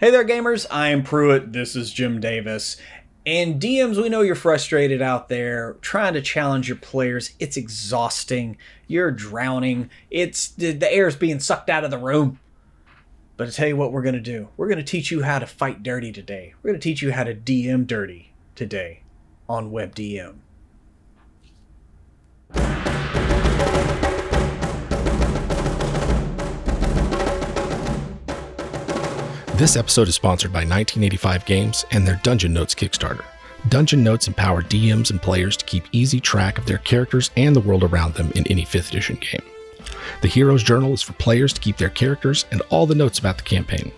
Hey there, gamers. I am Pruitt. This is Jim Davis. And DMs, we know you're frustrated out there trying to challenge your players. It's exhausting. You're drowning. It's the, the air is being sucked out of the room. But I tell you what, we're going to do. We're going to teach you how to fight dirty today. We're going to teach you how to DM dirty today on WebDM. This episode is sponsored by 1985 Games and their Dungeon Notes Kickstarter. Dungeon Notes empower DMs and players to keep easy track of their characters and the world around them in any 5th edition game. The Hero's Journal is for players to keep their characters and all the notes about the campaign.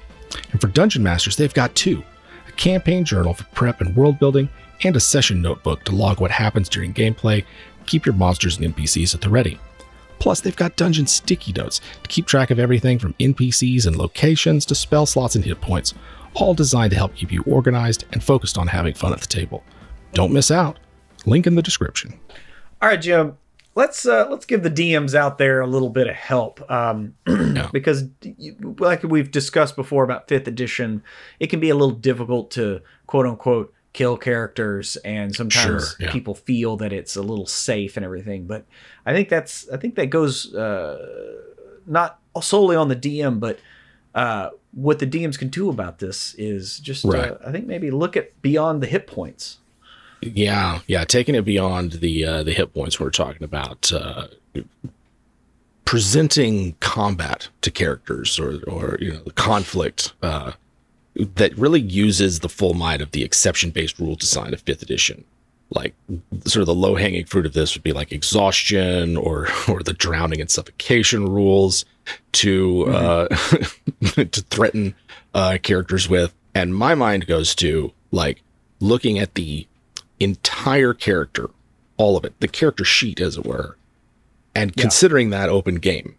And for Dungeon Masters, they've got two a campaign journal for prep and world building, and a session notebook to log what happens during gameplay, keep your monsters and NPCs at the ready. Plus, they've got dungeon sticky notes to keep track of everything from NPCs and locations to spell slots and hit points, all designed to help keep you organized and focused on having fun at the table. Don't miss out. Link in the description. All right, Jim. Let's uh, let's give the DMs out there a little bit of help um, Yeah. because, like we've discussed before about fifth edition, it can be a little difficult to quote unquote kill characters, and sometimes Sure, yeah. people feel that it's a little safe and everything. But I think that's I think that goes uh, not solely on the DM, but uh, what the DMs can do about this is just Right. uh, I think maybe look at beyond the hit points. Yeah, yeah, taking it beyond the uh, the hit points we're talking about, uh, presenting combat to characters or or you know the conflict uh, that really uses the full might of the exception based rule design of fifth edition. Like sort of the low hanging fruit of this would be like exhaustion or or the drowning and suffocation rules to uh, to threaten uh, characters with. And my mind goes to like looking at the entire character, all of it, the character sheet, as it were, and Yeah. considering that open game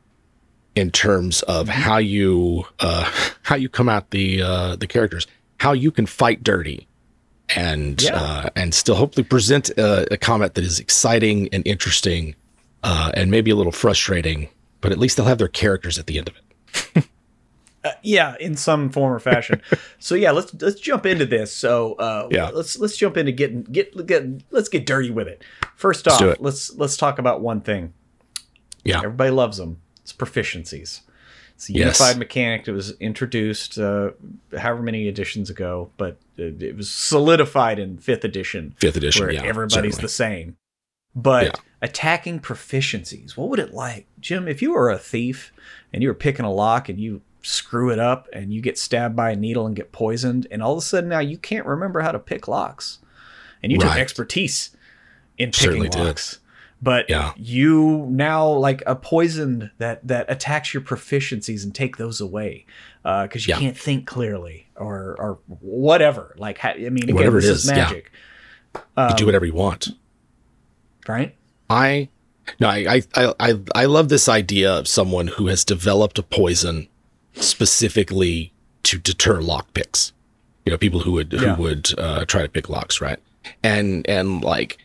in terms of Mm-hmm. how you uh, how you come at the uh, the characters, how you can fight dirty, and Yeah. uh, and still hopefully present a, a comment that is exciting and interesting, uh, and maybe a little frustrating, but at least they'll have their characters at the end of it. yeah in some form or fashion so yeah let's let's jump into this so uh Yeah. let's let's jump into getting get get let's get dirty with it 1st Let's off it. let's let's talk about one thing Yeah, everybody loves them it's proficiencies it's a Yes. unified mechanic that was introduced uh however many editions ago but it, it was solidified in fifth edition fifth edition. where yeah, everybody's certainly. the same. But Yeah. attacking proficiencies, what would it like, Jim? If you were a thief and you were picking a lock and you screw it up and you get stabbed by a needle and get poisoned, and all of a sudden now you can't remember how to pick locks, and you took expertise in picking Certainly did. But Yeah. you now like a poison that that attacks your proficiencies and take those away because you Yeah. can't think clearly or or whatever. Like ha- I mean, again, Whatever it this is is, yeah. magic, You do whatever you want. right? I no, I, I I I love this idea of someone who has developed a poison specifically to deter lockpicks. You know, people who would who would uh, try to pick locks, right? And and like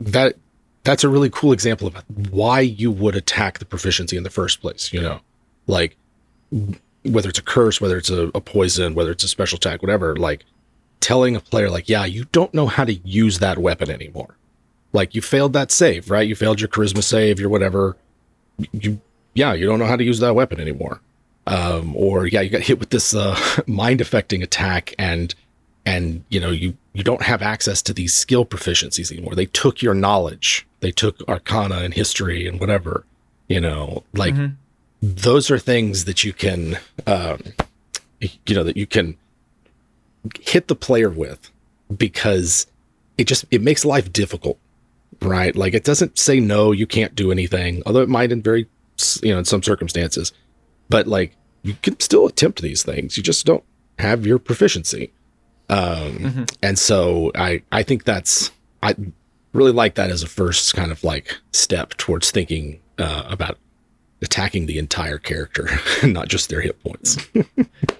that that's a really cool example of why you would attack the proficiency in the first place. You know, like whether it's a curse, whether it's a, a poison, whether it's a special attack, whatever. Like telling a player, like, yeah, you don't know how to use that weapon anymore like you failed that save, right? You failed your charisma save, your whatever. You, yeah, you don't know how to use that weapon anymore. Um, or yeah, you got hit with this uh, mind affecting attack, and and you know you you don't have access to these skill proficiencies anymore. They took your knowledge, they took Arcana and history and whatever. You know, like those are things that you can, um, you know, that you can hit the player with because it just it makes life difficult right like it doesn't say no you can't do anything although it might in very you know in some circumstances but like you can still attempt these things. You just don't have your proficiency. Um, mm-hmm. And so I I think that's I really like that as a first kind of like step towards thinking uh, about attacking the entire character, not just their hit points.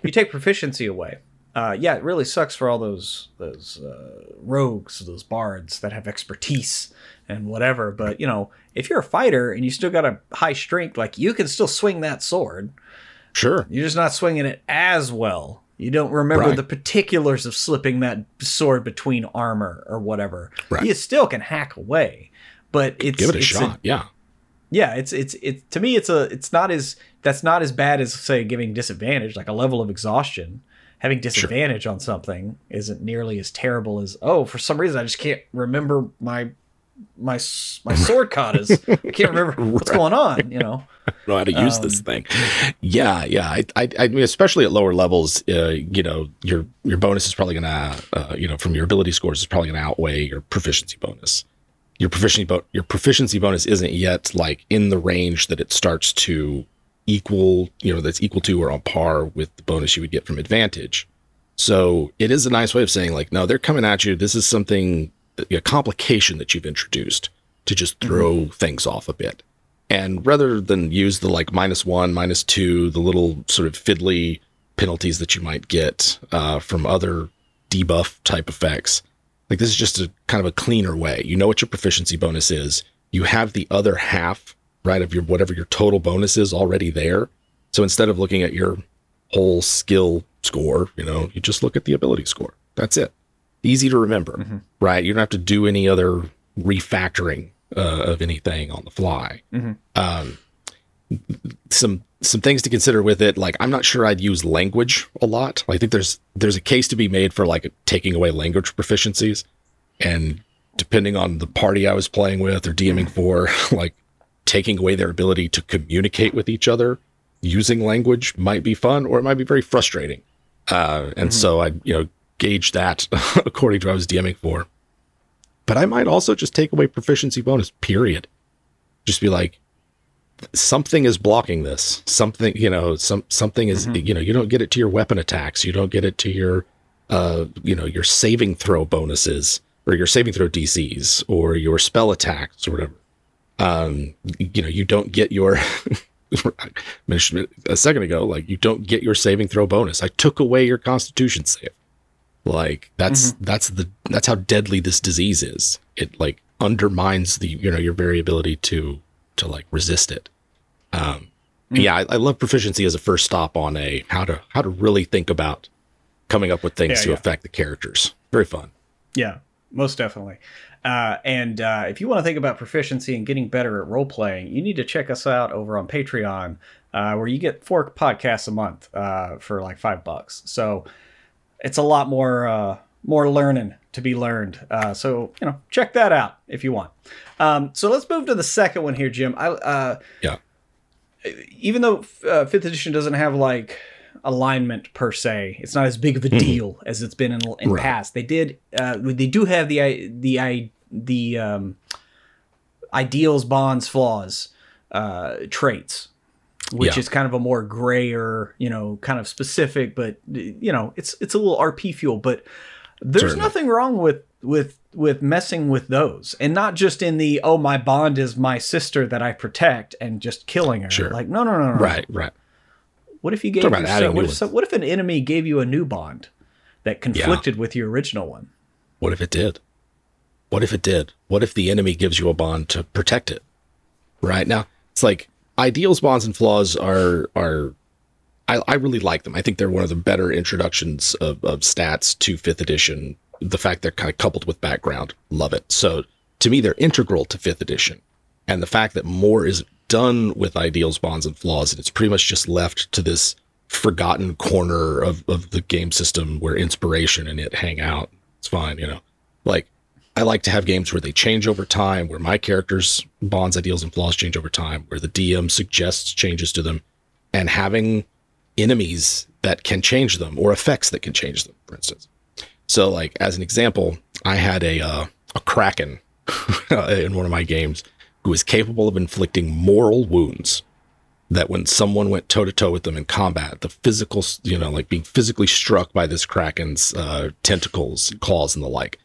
you take proficiency away. Uh, yeah, it really sucks for all those those uh, rogues, those bards that have expertise and whatever. But you know, if you're a fighter and you still got a high strength, like you can still swing that sword. Sure, you're just not swinging it as well. You don't remember right. the particulars of slipping that sword between armor or whatever. Right. You still can hack away, but it's give it a shot. A, yeah, yeah. It's it's it's to me it's a it's not as that's not as bad as say giving disadvantage like a level of exhaustion having disadvantage sure. on something isn't nearly as terrible as oh for some reason I just can't remember my my my sword katas. I can't remember what's right. going on. You know, I don't know how to use um, this thing. Yeah, yeah. I, I, I mean, especially at lower levels, uh, you know, your your bonus is probably gonna, uh, you know, from your ability scores is probably gonna outweigh your proficiency bonus. Your proficiency bo- your proficiency bonus isn't yet like in the range that it starts to equal, you know, that's equal to or on par with the bonus you would get from advantage. So it is a nice way of saying, like, no, they're coming at you. This is something, a complication that you've introduced to just mm-hmm. throw mm-hmm. things off a bit. And rather than use the like minus one, minus two, the little sort of fiddly penalties that you might get uh, from other debuff type effects, like this is just a kind of a cleaner way. You know what your proficiency bonus is. You have the other half right of your whatever your total bonus is already there. So instead of looking at your whole skill score, you know, you just look at the ability score. That's it. Easy to remember, mm-hmm. right? You don't have to do any other refactoring uh, of anything on the fly. Mm-hmm. Um, some some things to consider with it. Like I'm not sure I'd use language a lot. I think there's there's a case to be made for like taking away language proficiencies, and depending on the party I was playing with or DMing for, like taking away their ability to communicate with each other using language might be fun or it might be very frustrating. Uh, and mm-hmm. so I, you know, gauge that according to what I was DMing for. But I might also just take away proficiency bonus, period. Just be like, something is blocking this. Something, you know, some something is, mm-hmm. you know, you don't get it to your weapon attacks. You don't get it to your, uh, you know, your saving throw bonuses or your saving throw DCs or your spell attacks or whatever um, you know, you don't get your mentioned a second ago, like you don't get your saving throw bonus. I took away your constitution save. Like that's mm-hmm. that's the that's how deadly this disease is. It like undermines the you know your very ability to to like resist it. Um, mm-hmm. yeah, I, I, love proficiency as a first stop on a how to how to really think about coming up with things yeah, to yeah. affect the characters. Very fun. Yeah, most definitely. Uh, and uh, if you want to think about proficiency and getting better at role playing, you need to check us out over on Patreon, uh, where you get four podcasts a month uh, for like five bucks. So it's a lot more uh, more learning to be learned. Uh, so you know, check that out if you want. Um, so let's move to the second one here, Jim. I yeah. Even though fifth edition doesn't have like alignment per se. It's not as big of a mm-hmm. deal as it's been in, in right. past. They did, uh, they do have the the the um, ideals, bonds, flaws uh, traits, which yeah. is kind of a more grayer, you know, kind of specific, but you know, it's it's a little RP fuel. But there's Certainly. nothing wrong with with with messing with those and not just in the oh my bond is my sister that i protect and just killing her sure. like no no no no right right what if you gave yourself, what, if, so, what if an enemy gave you a new bond that conflicted yeah. with your original one? What if it did? What if it did? What if the enemy gives you a bond to protect it? Right now, it's like ideals, bonds, and flaws are are. I, I really like them. I think they're one of the better introductions of, of stats to fifth edition. The fact they're kind of coupled with background, love it. So to me, they're integral to fifth edition, and the fact that more is done with ideals, bonds, and flaws. And it's pretty much just left to this forgotten corner of, of the game system where inspiration and it hang out. It's fine, you know. Like, I like to have games where they change over time, where my characters' bonds, ideals, and flaws change over time, where the DM suggests changes to them, and having enemies that can change them or effects that can change them, for instance. So, like as an example, I had a uh, a kraken in one of my games who was capable of inflicting moral wounds. that when someone went toe to toe with them in combat, the physical, you know, like being physically struck by this kraken's uh, tentacles, claws, and the like, like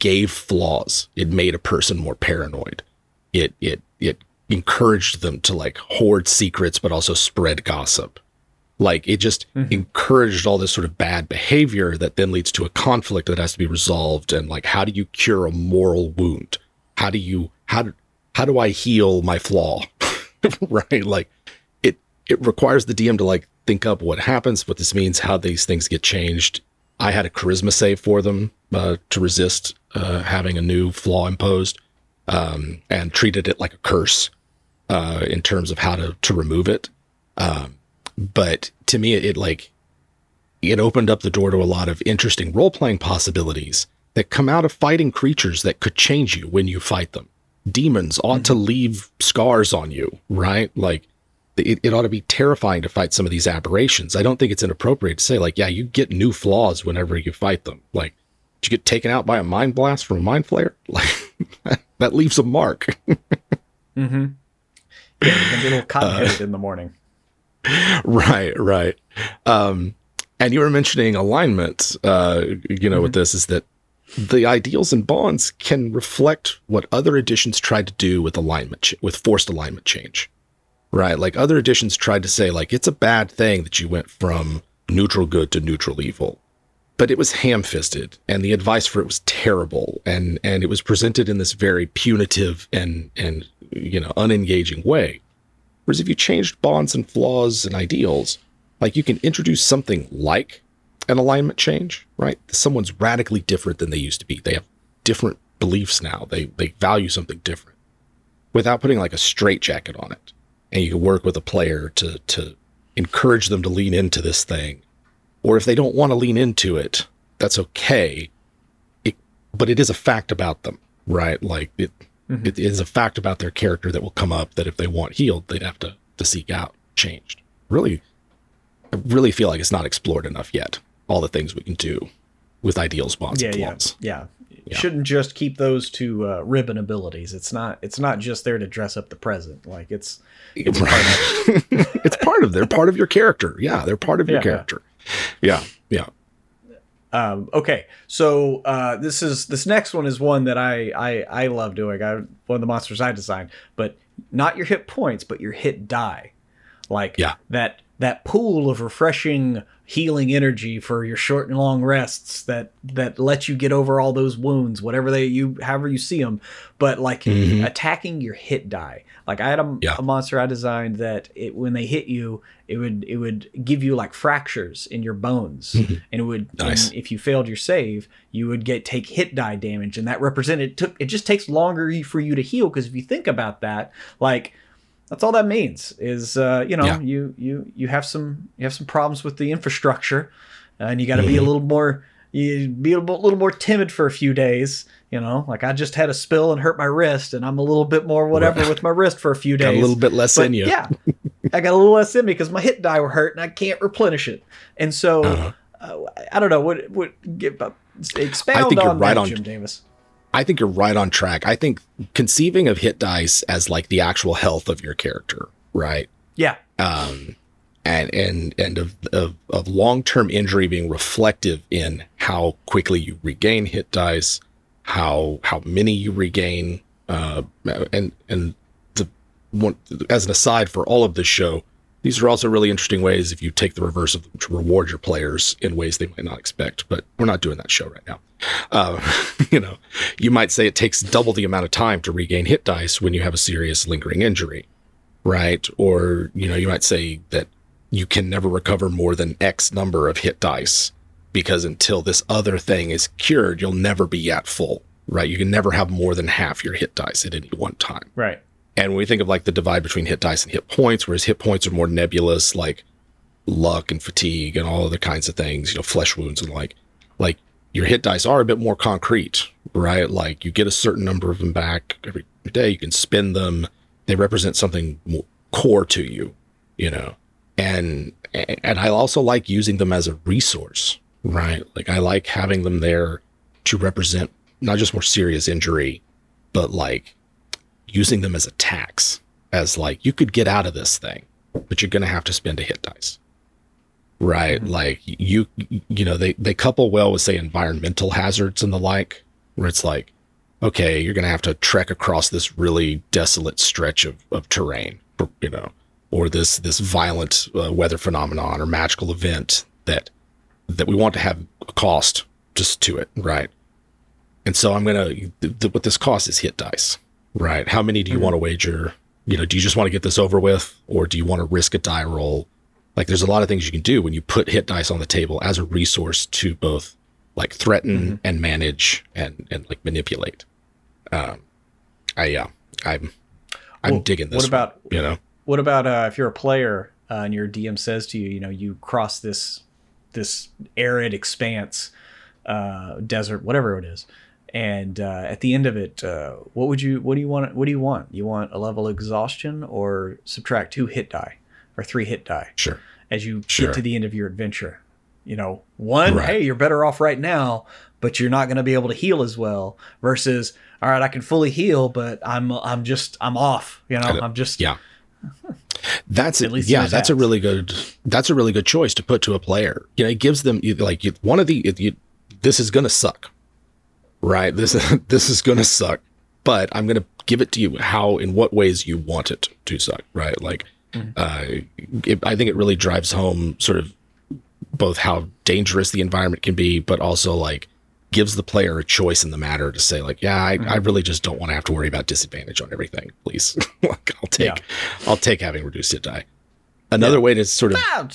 gave flaws. It made a person more paranoid. It it it encouraged them to like hoard secrets, but also spread gossip. Like it just mm-hmm. encouraged all this sort of bad behavior that then leads to a conflict that has to be resolved. And like, how do you cure a moral wound? How do you how do how do I heal my flaw? right? Like it it requires the DM to like think up what happens, what this means, how these things get changed. I had a charisma save for them uh, to resist uh, having a new flaw imposed, um, and treated it like a curse uh, in terms of how to to remove it. Um, but to me, it, it like it opened up the door to a lot of interesting role playing possibilities that come out of fighting creatures that could change you when you fight them demons ought mm-hmm. to leave scars on you, right? Like it, it ought to be terrifying to fight some of these aberrations. I don't think it's inappropriate to say, like, yeah, you get new flaws whenever you fight them. Like, did you get taken out by a mind blast from a mind flayer? Like that leaves a mark. mm-hmm. Yeah, you can get a little cotton uh, in the morning. Right, right. Um, and you were mentioning alignment, uh, you know, mm-hmm. with this is that the ideals and bonds can reflect what other editions tried to do with alignment, ch- with forced alignment change, right? Like other editions tried to say, like, it's a bad thing that you went from neutral good to neutral evil. But it was ham fisted and the advice for it was terrible. And, and it was presented in this very punitive and, and, you know, unengaging way. Whereas if you changed bonds and flaws and ideals, like you can introduce something like an alignment change, right? Someone's radically different than they used to be. They have different beliefs now. They they value something different without putting like a straitjacket on it. And you can work with a player to to encourage them to lean into this thing. Or if they don't want to lean into it, that's okay. It, but it is a fact about them, right? Like it, mm-hmm. it is a fact about their character that will come up that if they want healed, they'd have to to seek out changed. Really, I really feel like it's not explored enough yet all the things we can do with ideals, bonds, yeah, and Yeah, yeah. You shouldn't just keep those to uh, ribbon abilities. It's not. It's not just there to dress up the present. Like it's. It's part of, it's part of. They're part of your character. Yeah, they're part of your yeah. character. Yeah, yeah. Um, okay, so uh, this is this next one is one that I I, I love doing. I one of the monsters I designed, but not your hit points, but your hit die. Like yeah. that that pool of refreshing healing energy for your short and long rests that that let you get over all those wounds whatever they you however you see them but like mm-hmm. attacking your hit die like i had a, yeah. a, monster i designed that it when they hit you it would it would give you like fractures in your bones mm-hmm. and it would nice. and if you failed your save you would get take hit die damage and that represented it took it just takes longer for you to heal because if you think about that like that's all that means is uh, you know yeah. you you you have some you have some problems with the infrastructure and you got to mm-hmm. be a mm-hmm. little more you be a little more timid for a few days you know like i just had a spill and hurt my wrist and i'm a little bit more whatever with my wrist for a few days got a little bit less but in you yeah i got a little less in me because my hit die were hurt and i can't replenish it and so uh-huh. uh, i don't know what what get uh, expound I think on you're right that, on, jim davis I think you're right on track. I think conceiving of hit dice as like the actual health of your character, right? Yeah. Um, and and and of of, of long term injury being reflective in how quickly you regain hit dice, how how many you regain, uh, and and the one as an aside for all of this show, these are also really interesting ways if you take the reverse of them to reward your players in ways they might not expect. But we're not doing that show right now. Uh, you know, you might say it takes double the amount of time to regain hit dice when you have a serious lingering injury, right? Or you know, you might say that you can never recover more than X number of hit dice because until this other thing is cured, you'll never be at full, right? You can never have more than half your hit dice at any one time, right? And when we think of like the divide between hit dice and hit points, whereas hit points are more nebulous, like luck and fatigue and all other kinds of things, you know, flesh wounds and like, like your hit dice are a bit more concrete, right? Like you get a certain number of them back every day. You can spend them. They represent something core to you, you know. And and I also like using them as a resource, right? Like I like having them there to represent not just more serious injury, but like using them as a tax, as like you could get out of this thing, but you're going to have to spend a hit dice. Right? Mm-hmm. Like you you know, they they couple well with say environmental hazards and the like where it's like okay, you're going to have to trek across this really desolate stretch of of terrain, you know, or this this violent uh, weather phenomenon or magical event that that we want to have a cost just to it, right? And so I'm gonna th- th- what this costs is hit dice, right? How many do you mm-hmm. want to wager? You know, do you just want to get this over with, or do you want to risk a die roll? Like, there's a lot of things you can do when you put hit dice on the table as a resource to both like threaten mm-hmm. and manage and and like manipulate. Um, I yeah, I'm I'm well, digging this. What about one, you know? What about uh, if you're a player uh, and your DM says to you, you know, you cross this this arid expanse, uh, desert, whatever it is, and uh, at the end of it, uh, what would you what do you want? What do you want? You want a level of exhaustion or subtract two hit die or three hit die? Sure. As you sure. get to the end of your adventure, you know, one, right. hey, you're better off right now, but you're not going to be able to heal as well. Versus, all right, I can fully heal, but I'm I'm just I'm off. You know, I'm just yeah. That's it. Yeah, that's hats. a really good. That's a really good choice to put to a player. You know, it gives them like one of the. You, this is going to suck right? This this is going to suck, but I'm going to give it to you how in what ways you want it to suck, right? Like, mm-hmm. uh, it, I think it really drives home sort of both how dangerous the environment can be, but also like gives the player a choice in the matter to say like, yeah, I, mm-hmm. I really just don't want to have to worry about disadvantage on everything. Please, like, I'll take, yeah. I'll take having reduced hit die. Another yeah. way to sort of ah,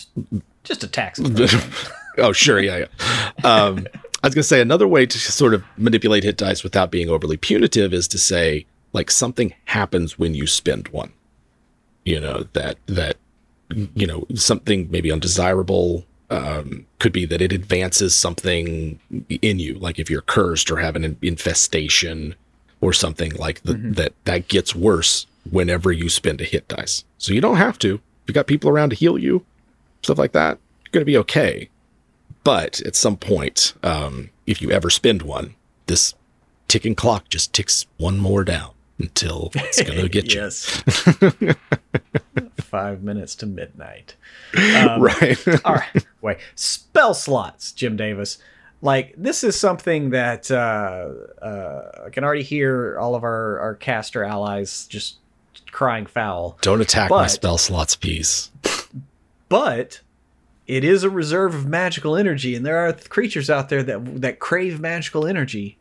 just a tax. oh, sure, yeah, yeah. Um, I was going to say another way to sort of manipulate hit dice without being overly punitive is to say like something happens when you spend one. You know that that you know something maybe undesirable um, could be that it advances something in you, like if you're cursed or have an infestation or something like the, mm-hmm. that. That gets worse whenever you spend a hit dice. So you don't have to. If you got people around to heal you, stuff like that, you're going to be okay. But at some point, um, if you ever spend one, this ticking clock just ticks one more down until it's going to get yes. you. Five minutes to midnight. Um, right. all right. Wait. Spell slots, Jim Davis. Like this is something that uh, uh, I can already hear all of our, our caster allies just crying foul. Don't attack but, my spell slots piece. But it is a reserve of magical energy, and there are creatures out there that that crave magical energy.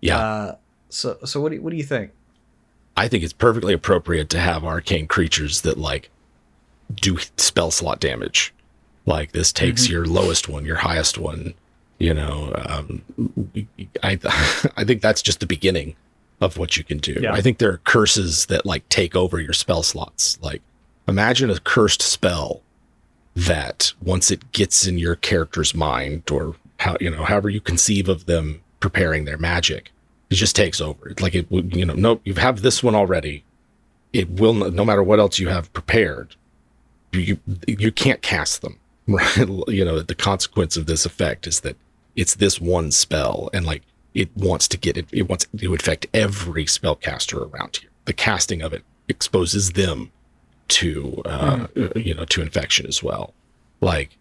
Yeah. Uh, so so what do you, what do you think? I think it's perfectly appropriate to have arcane creatures that like do spell slot damage. Like this takes mm-hmm. your lowest one, your highest one. You know, um, I I think that's just the beginning of what you can do. Yeah. I think there are curses that like take over your spell slots. Like imagine a cursed spell that once it gets in your character's mind or how you know however you conceive of them preparing their magic it just takes over. Like it you know no you have this one already. It will no matter what else you have prepared you you can't cast them. Right you know the consequence of this effect is that it's this one spell and like it wants to get it it wants to affect every spellcaster around here. The casting of it exposes them to uh, mm. you know to infection as well. Like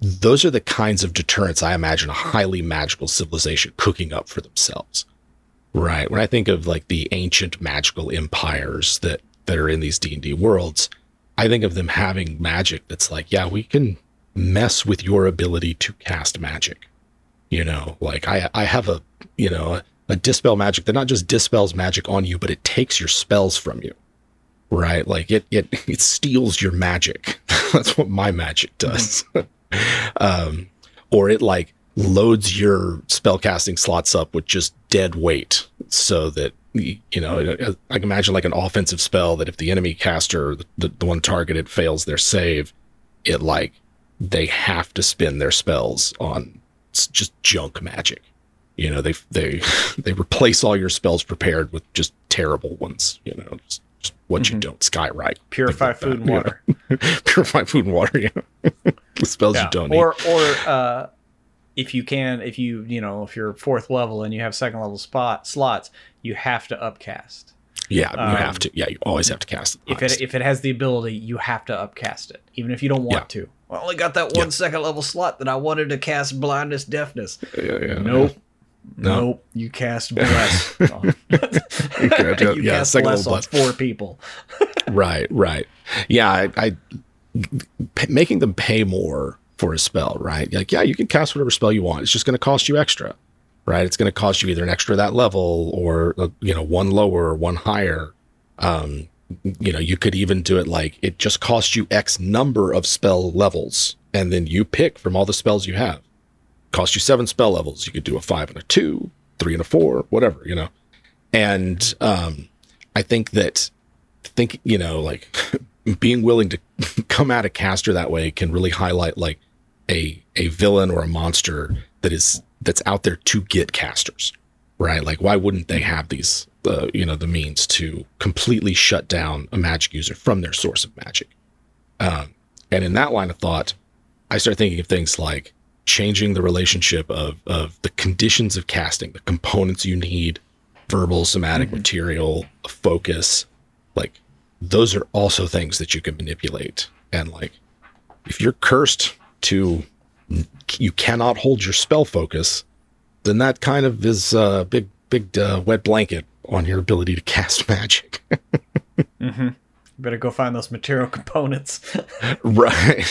those are the kinds of deterrents I imagine a highly magical civilization cooking up for themselves. Right. When I think of like the ancient magical empires that that are in these D&D worlds, I think of them having magic that's like, yeah, we can mess with your ability to cast magic. You know, like I I have a, you know, a, a dispel magic that not just dispels magic on you, but it takes your spells from you right? Like it it it steals your magic. That's what my magic mm-hmm. does. um, or it like loads your spellcasting slots up with just dead weight, so that you know mm-hmm. uh, I can imagine like an offensive spell that if the enemy caster, the, the one targeted, fails their save, it like they have to spend their spells on just junk magic. You know, they they they replace all your spells prepared with just terrible ones. You know, just what mm-hmm. you don't skywrite. Purify like food and water. Purify food and water. Yeah. the spells yeah. you don't or, need. Or uh, if you can, if you you know if you're fourth level and you have second level spot slots, you have to upcast. Yeah, you Um, have to. Yeah, you always have to cast it. If it if it has the ability, you have to upcast it, even if you don't want to. I only got that one second level slot that I wanted to cast blindness, deafness. yeah, yeah, Nope. No. Nope. You cast bless. yeah, you yeah, cast second bless level on bless. four people. right, right. Yeah, I, I p- making them pay more for a spell, right? Like, yeah, you can cast whatever spell you want. It's just going to cost you extra, right? It's going to cost you either an extra that level or uh, you know one lower or one higher. Um, you know, you could even do it like it just costs you X number of spell levels, and then you pick from all the spells you have. Cost you seven spell levels. You could do a five and a two, three and a four, whatever, you know. And um, I think that think you know like being willing to come at a caster that way can really highlight like a a villain or a monster that is that's out there to get casters right like why wouldn't they have these uh, you know the means to completely shut down a magic user from their source of magic um, and in that line of thought i start thinking of things like changing the relationship of of the conditions of casting the components you need verbal somatic material focus like those are also things that you can manipulate. And like if you're cursed to you cannot hold your spell focus then that kind of is a big big uh, wet blanket on your ability to cast magic. Better go find those material components. right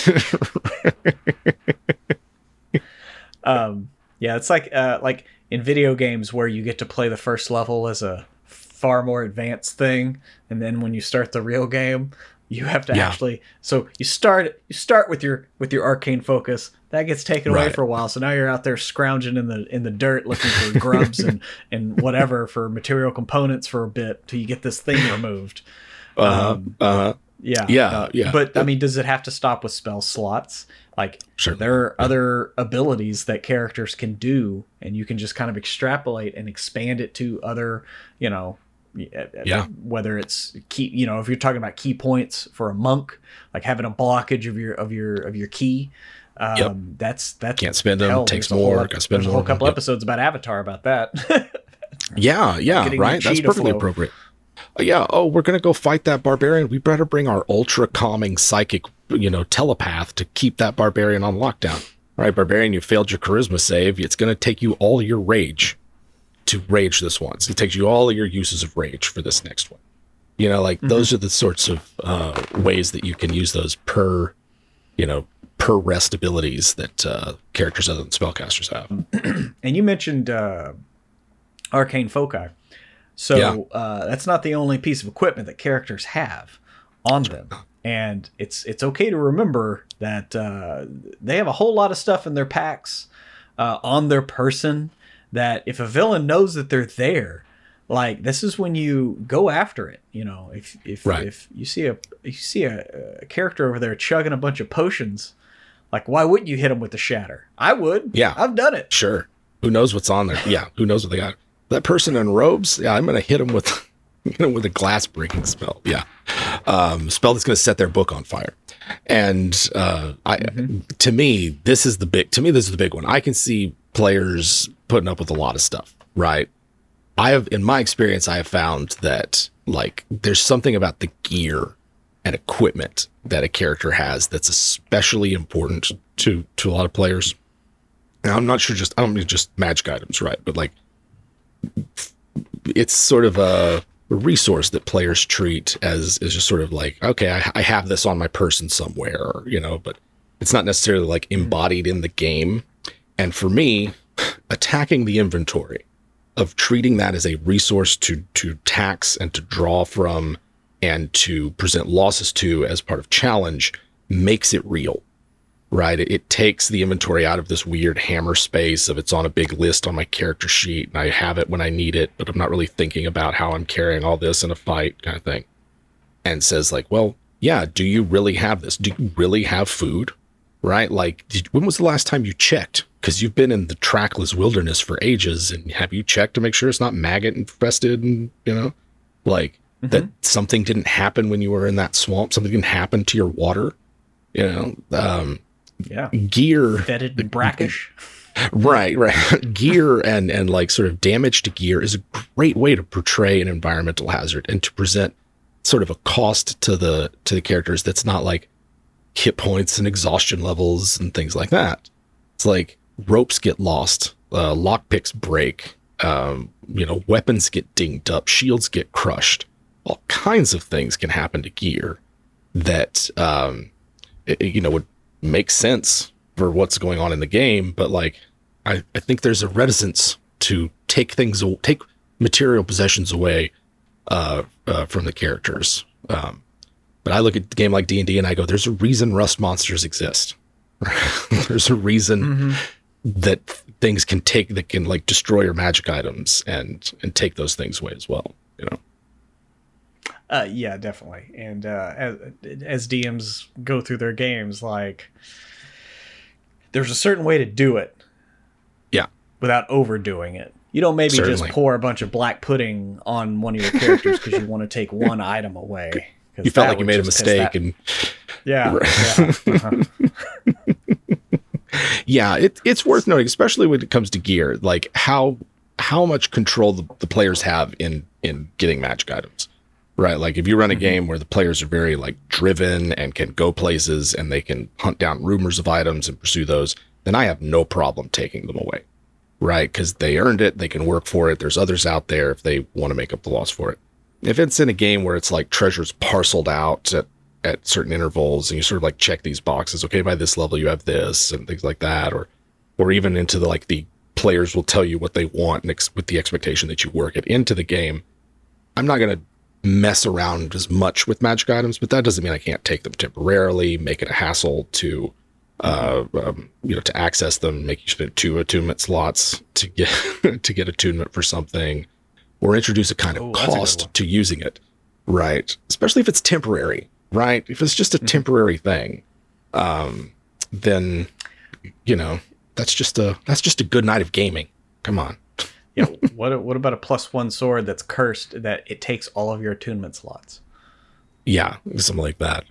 um, yeah, it's like uh, like in video games where you get to play the first level as a far more advanced thing, and then when you start the real game, you have to Yeah. actually. So you start you start with your with your arcane focus. That gets taken away for a while. So now you're out there scrounging in the in the dirt looking for grubs and and whatever for material components for a bit till you get this thing removed. uh-huh, Um, uh-huh. Yeah, Yeah, uh, yeah. But I mean, does it have to stop with spell slots? Like, Sure. there are other abilities that characters can do, and you can just kind of extrapolate and expand it to other, you know, uh, Yeah. Whether it's ki, you know, if you're talking about ki points for a monk, like having a blockage of your of your of your ki. Um, Yep. That's that's Can't spend 'em, takes whole more, gotta spend there's a whole more, couple yep. episodes about Avatar about that. Yeah, yeah, right. That's perfectly flow. appropriate. Uh, yeah. Oh, we're gonna go fight that barbarian. We better bring our ultra calming psychic, you know, telepath to keep that barbarian on lockdown. All right, barbarian, you failed your charisma save. It's gonna take you all your rage to rage this once. It takes you all your uses of rage for this next one. You know, like those are the sorts of uh, ways that you can use those per, you know, per rest abilities that uh, characters other than spellcasters have. and you mentioned uh, arcane foci so Yeah. uh, that's not the only piece of equipment that characters have on them and it's it's okay to remember that uh, they have a whole lot of stuff in their packs uh, on their person that if a villain knows that they're there like this is when you go after it you know if if Right. if you see a you see a, a character over there chugging a bunch of potions like why wouldn't you hit him with the shatter i would Yeah. i've done it Sure. Who knows what's on there? Yeah. Who knows what they got? That person in robes. Yeah, I'm gonna hit him with, with a glass breaking spell. Yeah, um, spell that's gonna set their book on fire. And uh, I, to me, this is the big. To me, this is the big one. I can see players putting up with a lot of stuff. Right. I have, in my experience, I have found that like there's something about the gear and equipment that a character has that's especially important to to a lot of players. And I'm not sure just I don't mean just magic items, right? But like it's sort of a resource that players treat as is just sort of like, okay, I, I have this on my person somewhere, you know, but it's not necessarily like mm-hmm. embodied in the game. And for me, attacking the inventory of treating that as a resource to to tax and to draw from and to present losses to as part of challenge makes it real right? It, it takes the inventory out of this weird hammer space of it's on a big list on my character sheet and I have it when I need it, but I'm not really thinking about how I'm carrying all this in a fight kind of thing. And says like, well, yeah, do you really have this? Do you really have food? Right? Like, did, when was the last time you checked? Because you've been in the trackless wilderness for ages, and have you checked to make sure it's not maggot infested? And you know, like that something didn't happen when you were in that swamp. Something didn't happen to your water. You know, um, Yeah. gear Vetted and brackish. right, right. gear and and like sort of damage to gear is a great way to portray an environmental hazard and to present sort of a cost to the to the characters that's not like hit points and exhaustion levels and things like that. It's like ropes get lost, uh, lockpicks break, um, you know, weapons get dinged up, shields get crushed. All kinds of things can happen to gear that um, it, you know would make sense for what's going on in the game, but like I, I think there's a reticence to take things take material possessions away uh, uh, from the characters. Um, but I look at the game like D and D and I go, "There's a reason rust monsters exist. there's a reason mm-hmm. that things can take that can like destroy your magic items and and take those things away as well. You know." Uh, yeah, definitely. And uh, as, as DMs go through their games, like there's a certain way to do it. Yeah. Without overdoing it. You don't maybe Certainly. just pour a bunch of black pudding on one of your characters because you want to take one item away. You felt like you made a mistake, and yeah, yeah. Uh-huh. yeah it, it's worth noting, especially when it comes to gear, like how how much control the, the players have in in getting magic items right? Like if you run a mm-hmm. game where the players are very like driven and can go places and they can hunt down rumors of items and pursue those, then I have no problem taking them away, right? Because they earned it, they can work for it. There's others out there if they want to make up the loss for it. If it's in a game where it's like treasures parceled out at at certain intervals and you sort of like check these boxes, okay, by this level you have this and things like that, or or even into the like the players will tell you what they want ex- with the expectation that you work it into the game. I'm not going to mess around as much with magic items, but that doesn't mean I can't take them temporarily, make it a hassle to, uh, um, you know, to access them, make you spend two attunement slots to get to get attunement for something, or introduce a kind of Ooh, cost to using it, right? Especially if it's temporary, right? If it's just a mm-hmm. temporary thing, um, then you know that's just a that's just a good night of gaming. Come on yeah. What what about a plus one sword that's cursed that it takes all of your attunement slots? Yeah, something like that.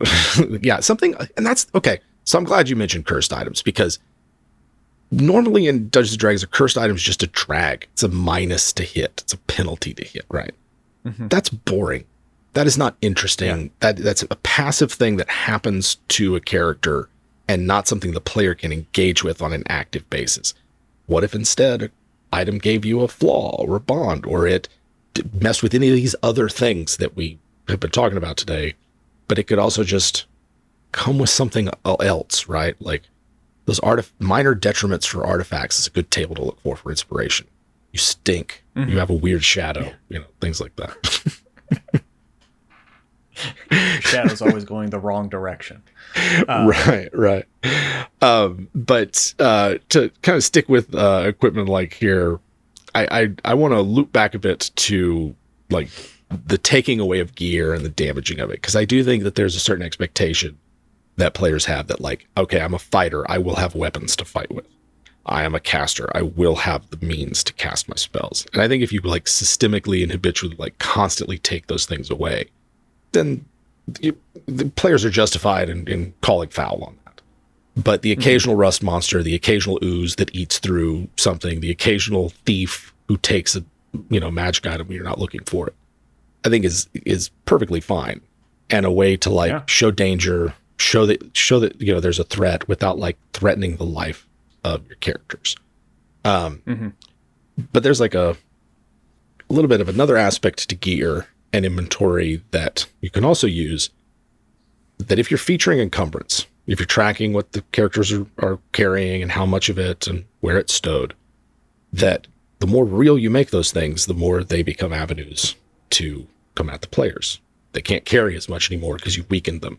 yeah, something, and that's okay. So I'm glad you mentioned cursed items because normally in Dungeons and Dragons, a cursed item is just a drag. It's a minus to hit. It's a penalty to hit. Right. Mm-hmm. That's boring. That is not interesting. Yeah. That that's a passive thing that happens to a character and not something the player can engage with on an active basis. What if instead item gave you a flaw or a bond, or it messed with any of these other things that we have been talking about today. But it could also just come with something else, right? Like those artif- minor detriments for artifacts is a good table to look for for inspiration. You stink. Mm-hmm. You have a weird shadow. Yeah. You know things like that. Shadow's always going the wrong direction. Um, right, right. Um, but uh, to kind of stick with uh, equipment like here, I I, I want to loop back a bit to like the taking away of gear and the damaging of it because I do think that there's a certain expectation that players have that like okay I'm a fighter I will have weapons to fight with I am a caster I will have the means to cast my spells and I think if you like systemically and habitually like constantly take those things away then you, the players are justified in, in, calling foul on that. But the occasional mm-hmm. rust monster, the occasional ooze that eats through something, the occasional thief who takes a you know magic item when you're not looking for it, I think is is perfectly fine and a way to like yeah. show danger, show that show that you know there's a threat without like threatening the life of your characters. Um, mm-hmm. but there's like a, a little bit of another aspect to gear and inventory that you can also use that if you're featuring encumbrance, if you're tracking what the characters are, are carrying and how much of it and where it's stowed, that the more real you make those things, the more they become avenues to come at the players. They can't carry as much anymore because you weakened them.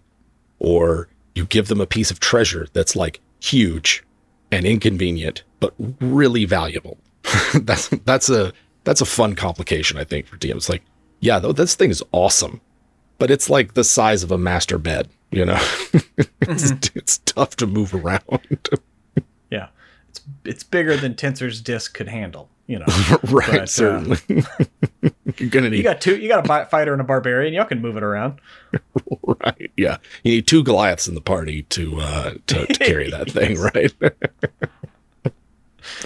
Or you give them a piece of treasure that's like huge and inconvenient, but really valuable. that's that's a that's a fun complication, I think, for DMs. Like yeah, though this thing is awesome, but it's like the size of a master bed. You know, it's, mm-hmm. it's tough to move around. yeah, it's it's bigger than Tenser's disc could handle. You know, right? But, uh, certainly. Uh, You're gonna need. You got two. You got a fighter and a barbarian. Y'all can move it around. right. Yeah. You need two Goliaths in the party to uh, to, to carry that thing. Right.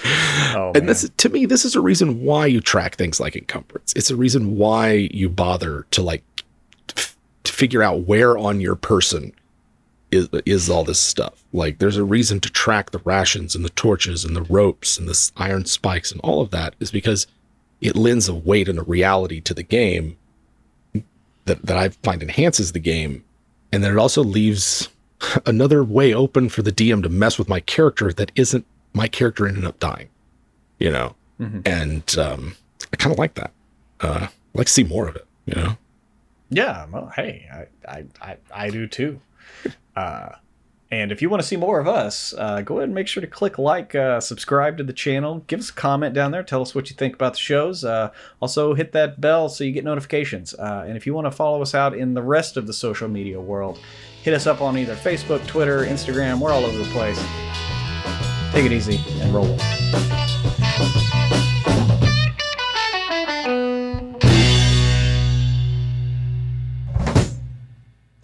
Oh, and this to me, this is a reason why you track things like encumbrance. It's a reason why you bother to like f- to figure out where on your person is is all this stuff. Like there's a reason to track the rations and the torches and the ropes and the iron spikes and all of that is because it lends a weight and a reality to the game that, that I find enhances the game. And then it also leaves another way open for the DM to mess with my character that isn't my character ended up dying, you know? Mm-hmm. And um, I kind of like that. Uh, I like to see more of it, you know? Yeah. Well, hey, I, I, I, I do too. Uh, and if you want to see more of us, uh, go ahead and make sure to click like, uh, subscribe to the channel, give us a comment down there, tell us what you think about the shows. Uh, also, hit that bell so you get notifications. Uh, and if you want to follow us out in the rest of the social media world, hit us up on either Facebook, Twitter, Instagram. We're all over the place. Take it easy and roll.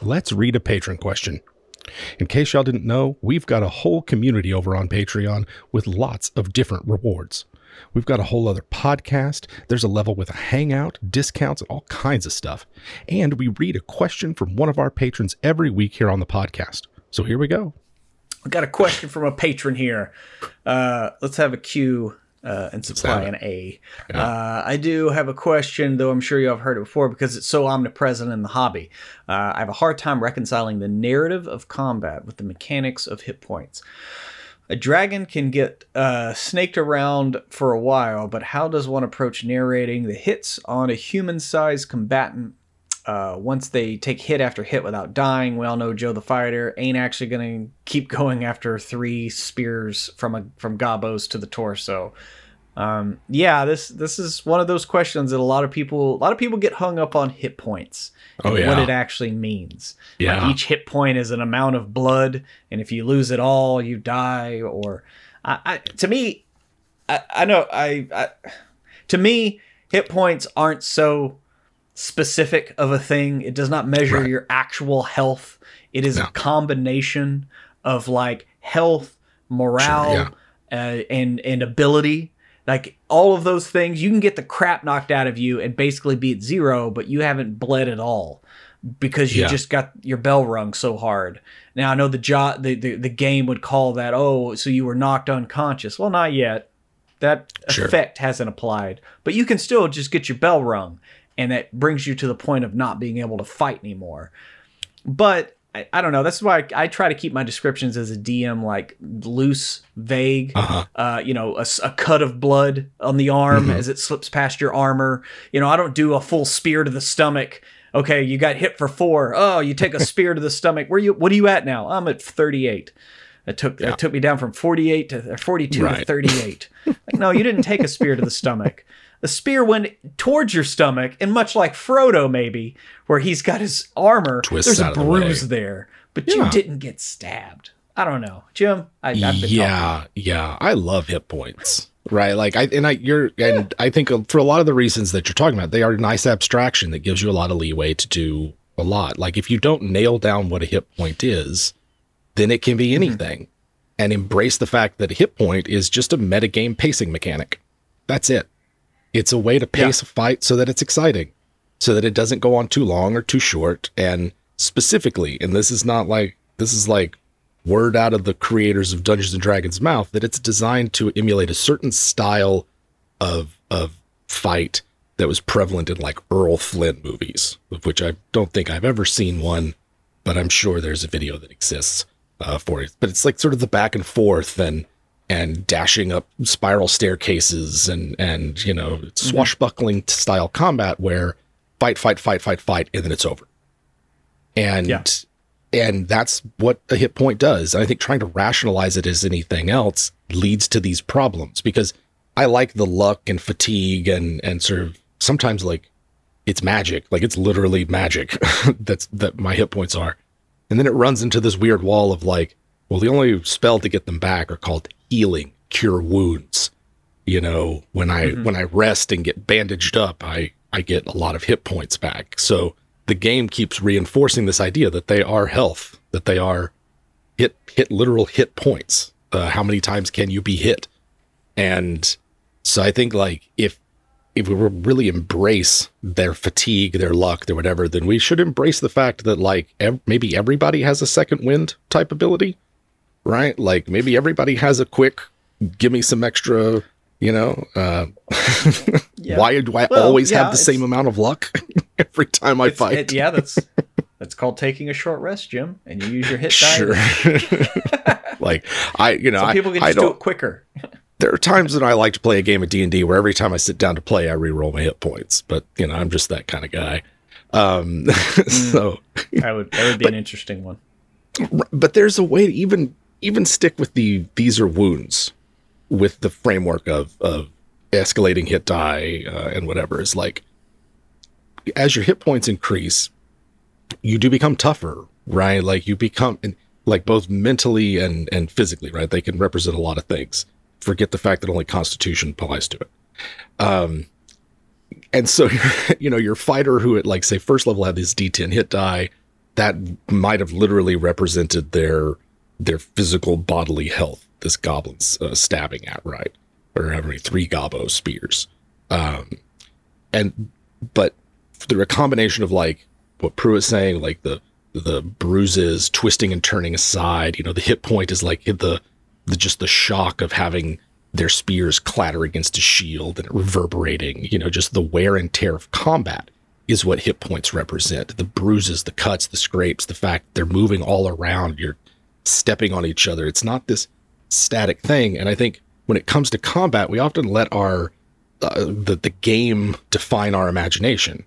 Let's read a patron question. In case y'all didn't know, we've got a whole community over on Patreon with lots of different rewards. We've got a whole other podcast. There's a level with a hangout, discounts, and all kinds of stuff. And we read a question from one of our patrons every week here on the podcast. So here we go. We got a question from a patron here. Uh, let's have a cue uh, and supply an A. Yeah. Uh, I do have a question, though I'm sure you have heard it before because it's so omnipresent in the hobby. Uh, I have a hard time reconciling the narrative of combat with the mechanics of hit points. A dragon can get uh, snaked around for a while, but how does one approach narrating the hits on a human sized combatant uh, once they take hit after hit without dying, we all know Joe the fighter ain't actually going to keep going after three spears from a from gobbos to the torso. Um, yeah, this this is one of those questions that a lot of people a lot of people get hung up on hit points oh, yeah. what it actually means. Yeah, like each hit point is an amount of blood, and if you lose it all, you die. Or I, I to me, I, I know I, I to me hit points aren't so specific of a thing. It does not measure right. your actual health. It is no. a combination of like health, morale, sure, yeah. uh, and and ability. Like all of those things, you can get the crap knocked out of you and basically be at zero, but you haven't bled at all because you yeah. just got your bell rung so hard. Now I know the, jo- the, the the game would call that oh, so you were knocked unconscious. Well, not yet. That sure. effect hasn't applied, but you can still just get your bell rung and that brings you to the point of not being able to fight anymore. But I, I don't know. That's why I, I, try to keep my descriptions as a DM like loose, vague. Uh-huh. Uh, you know, a, a, cut of blood on the arm mm-hmm. as it slips past your armor. You know, I don't do a full spear to the stomach. Okay, you got hit for four. Oh, you take a spear to the stomach. Where you? What are you at now? I'm at 38. It took yeah. it took me down from 48 to 42 right. to 38. like, no, you didn't take a spear to the stomach the spear went towards your stomach, and much like Frodo, maybe where he's got his armor, Twists there's a bruise the there, but yeah. you didn't get stabbed. I don't know, Jim. I, yeah, yeah. I love hit points, right? Like I and I, you're and I think for a lot of the reasons that you're talking about, they are a nice abstraction that gives you a lot of leeway to do a lot. Like if you don't nail down what a hit point is, then it can be mm-hmm. anything. Mm-hmm. And embrace the fact that a hit point is just a metagame pacing mechanic. That's it. It's a way to pace yeah. a fight so that it's exciting, so that it doesn't go on too long or too short. And specifically, and this is not like, this is like word out of the creators of Dungeons and Dragons' mouth that it's designed to emulate a certain style of, of fight that was prevalent in like Errol Flynn movies, of which I don't think I've ever seen one, but I'm sure there's a video that exists uh, for it. But it's like sort of the back and forth and and dashing up spiral staircases and and you know swashbuckling style combat where fight fight fight fight fight and then it's over. And yeah. and that's what a hit point does. And i think trying to rationalize it as anything else leads to these problems because i like the luck and fatigue and and sort of sometimes like it's magic. Like it's literally magic that's that my hit points are. And then it runs into this weird wall of like well the only spell to get them back are called healing, cure wounds. You know, when I mm-hmm. when I rest and get bandaged up, I I get a lot of hit points back. So the game keeps reinforcing this idea that they are health, that they are hit hit literal hit points. Uh, how many times can you be hit? And so I think like if if we really embrace their fatigue, their luck, their whatever, then we should embrace the fact that like ev- maybe everybody has a second wind type ability, right? Like maybe everybody has a quick, give me some extra, you know. Uh, Yeah. why do I Well, always yeah, have the same amount of luck every time I fight? it- yeah, that's that's called taking a short rest, Jim, and you use your hit die. Sure. like I, you know, Some I, people can I just do don't. it quicker. there are times that I like to play a game of D and D where every time I sit down to play, I re-roll my hit points. But you know, I'm just that kind of guy. Um, so, That would that would be an interesting one. but there's a way to even even stick with the these are wounds with the framework of of escalating hit die uh, and whatever is like as your hit points increase, you do become tougher, right? Like you become like both mentally and and physically, right? They can represent a lot of things. Forget the fact that only Constitution applies to it. Um, and so you know your fighter who at like say first level had this D10 hit die that might have literally represented their their physical bodily health. This goblin's uh, stabbing at right or having three gobbo spears, um, and but through a combination of like what Pruitt's saying, like the the bruises twisting and turning aside, you know, the hit point is like the the just the shock of having their spears clatter against a shield and reverberating, you know, just the wear and tear of combat is what hit points represent. The bruises, the cuts, the scrapes, the fact they're moving all around, you're stepping on each other. It's not this static thing. And I think when it comes to combat, we often let our uh, the the game define our imagination,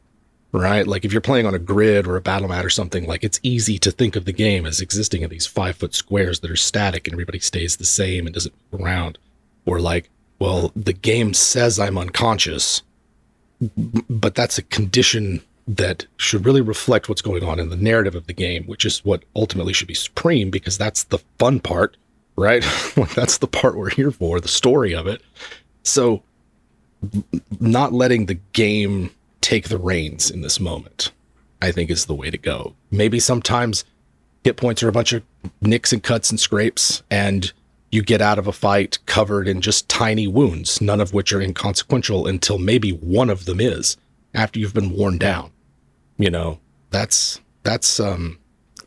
right? Like if you're playing on a grid or a battle mat or something, like it's easy to think of the game as existing in these five foot squares that are static and everybody stays the same and doesn't move around. Or like, well, the game says I'm unconscious, but that's a condition that should really reflect what's going on in the narrative of the game, which is what ultimately should be supreme because that's the fun part, right? that's the part we're here for, the story of it. So not letting the game take the reins in this moment, I think is the way to go. Maybe sometimes hit points are a bunch of nicks and cuts and scrapes, and you get out of a fight covered in just tiny wounds, none of which are inconsequential until maybe one of them is after you've been worn down. You know, that's that's um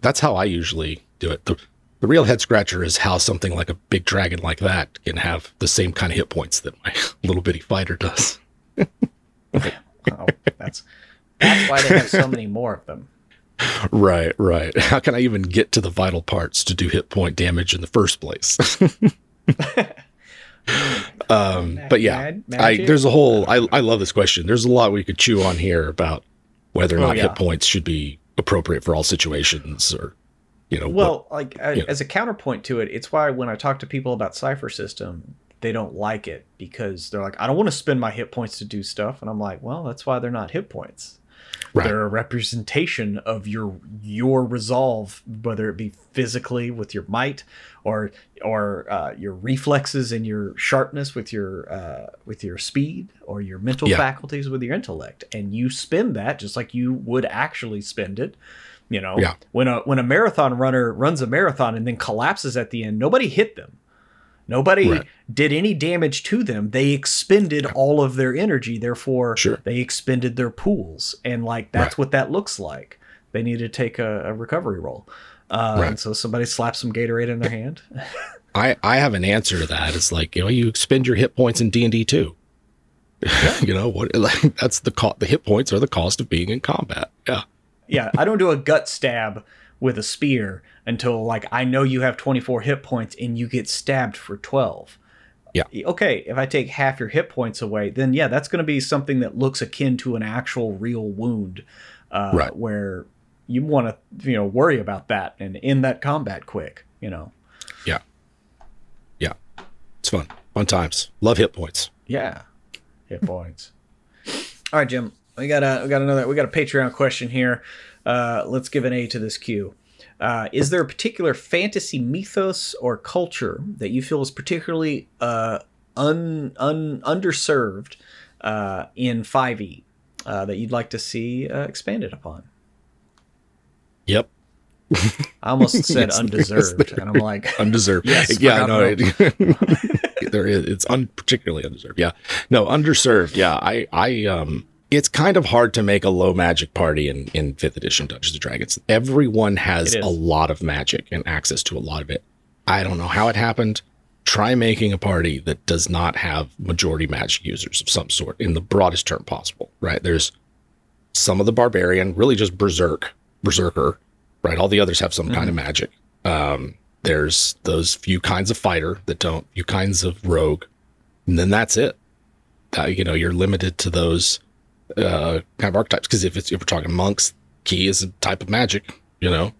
that's how I usually do it. The the real head scratcher is how something like a big dragon like that can have the same kind of hit points that my little bitty fighter does. Oh, that's that's why they have so many more of them. Right, right. How can I even get to the vital parts to do hit point damage in the first place? um, but yeah, I, there's a whole. I, I love this question. There's a lot we could chew on here about whether or Oh, not yeah. hit points should be appropriate for all situations, or you know, what- Well, like uh, yeah. as a counterpoint to it, it's why when I talk to people about Cypher System, they don't like it because they're like, I don't want to spend my hit points to do stuff, and I'm like, well, that's why they're not hit points. Right. They're a representation of your your resolve, whether it be physically with your might, or or uh, your reflexes and your sharpness with your uh, with your speed, or your mental Yeah. faculties with your intellect, and you spend that just like you would actually spend it. You know, Yeah. when a when a marathon runner runs a marathon and then collapses at the end, nobody hit them. Nobody Right. did any damage to them. They expended all of their energy, therefore Sure. they expended their pools, and like that's Right. what that looks like. They need to take a, a recovery roll, uh, Right. and so somebody slaps some Gatorade in their hand. I I have an answer to that. It's like you know, you expend your hit points in D and D too. you know what? Like, that's the co- the hit points are the cost of being in combat. Yeah. yeah, I don't do a gut stab with a spear until like I know you have 24 hit points and you get stabbed for 12. Yeah. Okay, if I take half your hit points away, then yeah, that's going to be something that looks akin to an actual real wound, uh, Right. where you want to you know worry about that and end that combat quick. You know. Yeah. Yeah. It's fun. Fun times. Love hit points. Yeah, hit points. All right, Jim. We got a we got another we got a Patreon question here. Uh, let's give an A to this Q. Uh, is there a particular fantasy mythos or culture that you feel is particularly uh, un, un underserved uh, in 5e uh, that you'd like to see uh, expanded upon? Yep. I almost said Yes, undeserved, yes, and I'm like, Undeserved. Yes, yeah, no. it- there is it's un, particularly undeserved. Yeah, no, underserved. Yeah, I I um, it's kind of hard to make a low magic party in in fifth edition Dungeons and Dragons. Everyone has a lot of magic and access to a lot of it. I don't know how it happened. Try making a party that does not have majority magic users of some sort in the broadest term possible. Right? There's some of the barbarian, really just berserk, berserker. Right? All the others have some mm-hmm. kind of magic. Um, there's those few kinds of fighter that don't, few kinds of rogue, and then that's it. Uh, you know, you're limited to those uh, kind of archetypes. Because if it's if we're talking monks, ki is a type of magic. You know,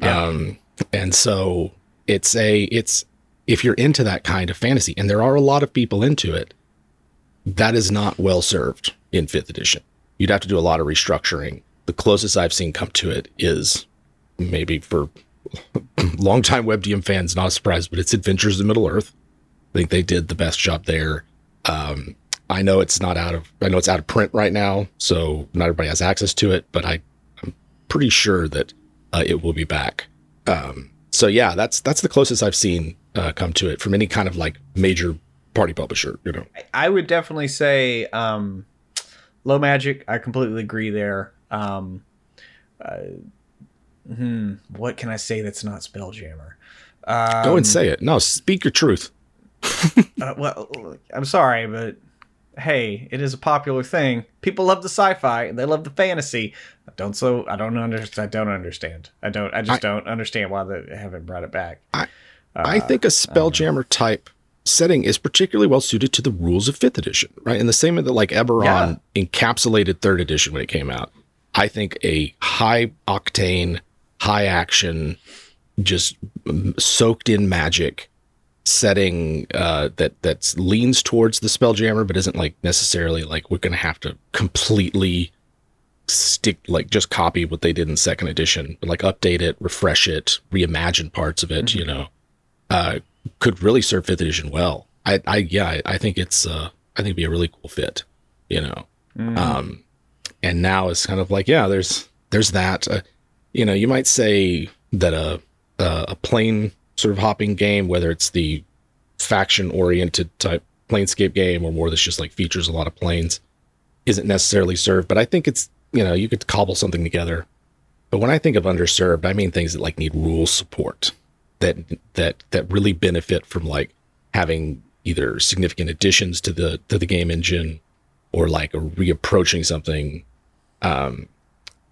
yeah. um, and so it's a it's if you're into that kind of fantasy, and there are a lot of people into it, that is not well served in fifth edition. You'd have to do a lot of restructuring. The closest I've seen come to it is maybe for longtime WebDM fans, not a surprise, but it's Adventures in Middle Earth. I think they did the best job there. Um, I know it's not out of I know it's out of print right now, so not everybody has access to it, but I, I'm pretty sure that uh, it will be back. Um, so yeah, that's that's the closest I've seen uh, come to it from any kind of like major party publisher. You know, I would definitely say um, low magic. I completely agree there. Um, uh, hmm, what can I say that's not Spelljammer? Um, Go and say it. No, speak your truth. uh, well, I'm sorry, but hey, it is a popular thing. People love the sci-fi and they love the fantasy. I don't so I don't understand. I don't understand. I don't. I just I, don't understand why they haven't brought it back. I, uh, I think a Spelljammer type setting is particularly well suited to the rules of fifth edition, right? In the same way that like Eberron yeah. encapsulated third edition when it came out. I think a high octane high action, just soaked in magic setting uh, that that leans towards the Spelljammer, but isn't like necessarily like we're gonna have to completely stick like just copy what they did in second edition, but like update it, refresh it, reimagine parts of it. Mm-hmm. You know, uh, could really serve fifth edition well. I, I yeah, I, I think it's uh, I think it'd be a really cool fit. You know, mm. um, and now it's kind of like yeah, there's there's that. Uh, you know, you might say that a a, a plane sort of hopping game, whether it's the faction oriented type planescape game or more that's just like features a lot of planes, isn't necessarily served. But I think it's you know you could cobble something together. But when I think of underserved, I mean things that like need rule support that that that really benefit from like having either significant additions to the to the game engine or like reapproaching something um,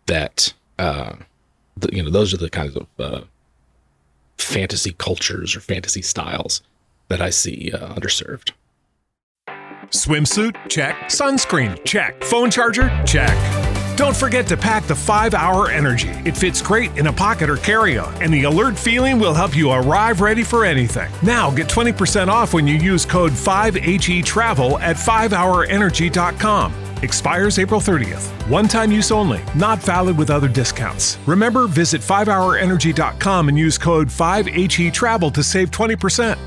that uh, the, you know, those are the kinds of uh, fantasy cultures or fantasy styles that I see uh, underserved. Swimsuit? Check. Sunscreen? Check. Phone charger? Check. Don't forget to pack the 5 Hour Energy. It fits great in a pocket or carry on, and the alert feeling will help you arrive ready for anything. Now get 20% off when you use code 5HE Travel at 5hourenergy.com. Expires April 30th. One time use only, not valid with other discounts. Remember, visit 5hourenergy.com and use code 5HE Travel to save 20%.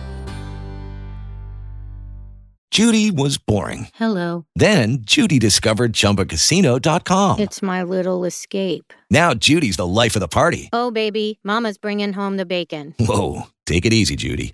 Judy was boring. Hello. Then Judy discovered chumbacasino.com. It's my little escape. Now Judy's the life of the party. Oh, baby, Mama's bringing home the bacon. Whoa. Take it easy, Judy.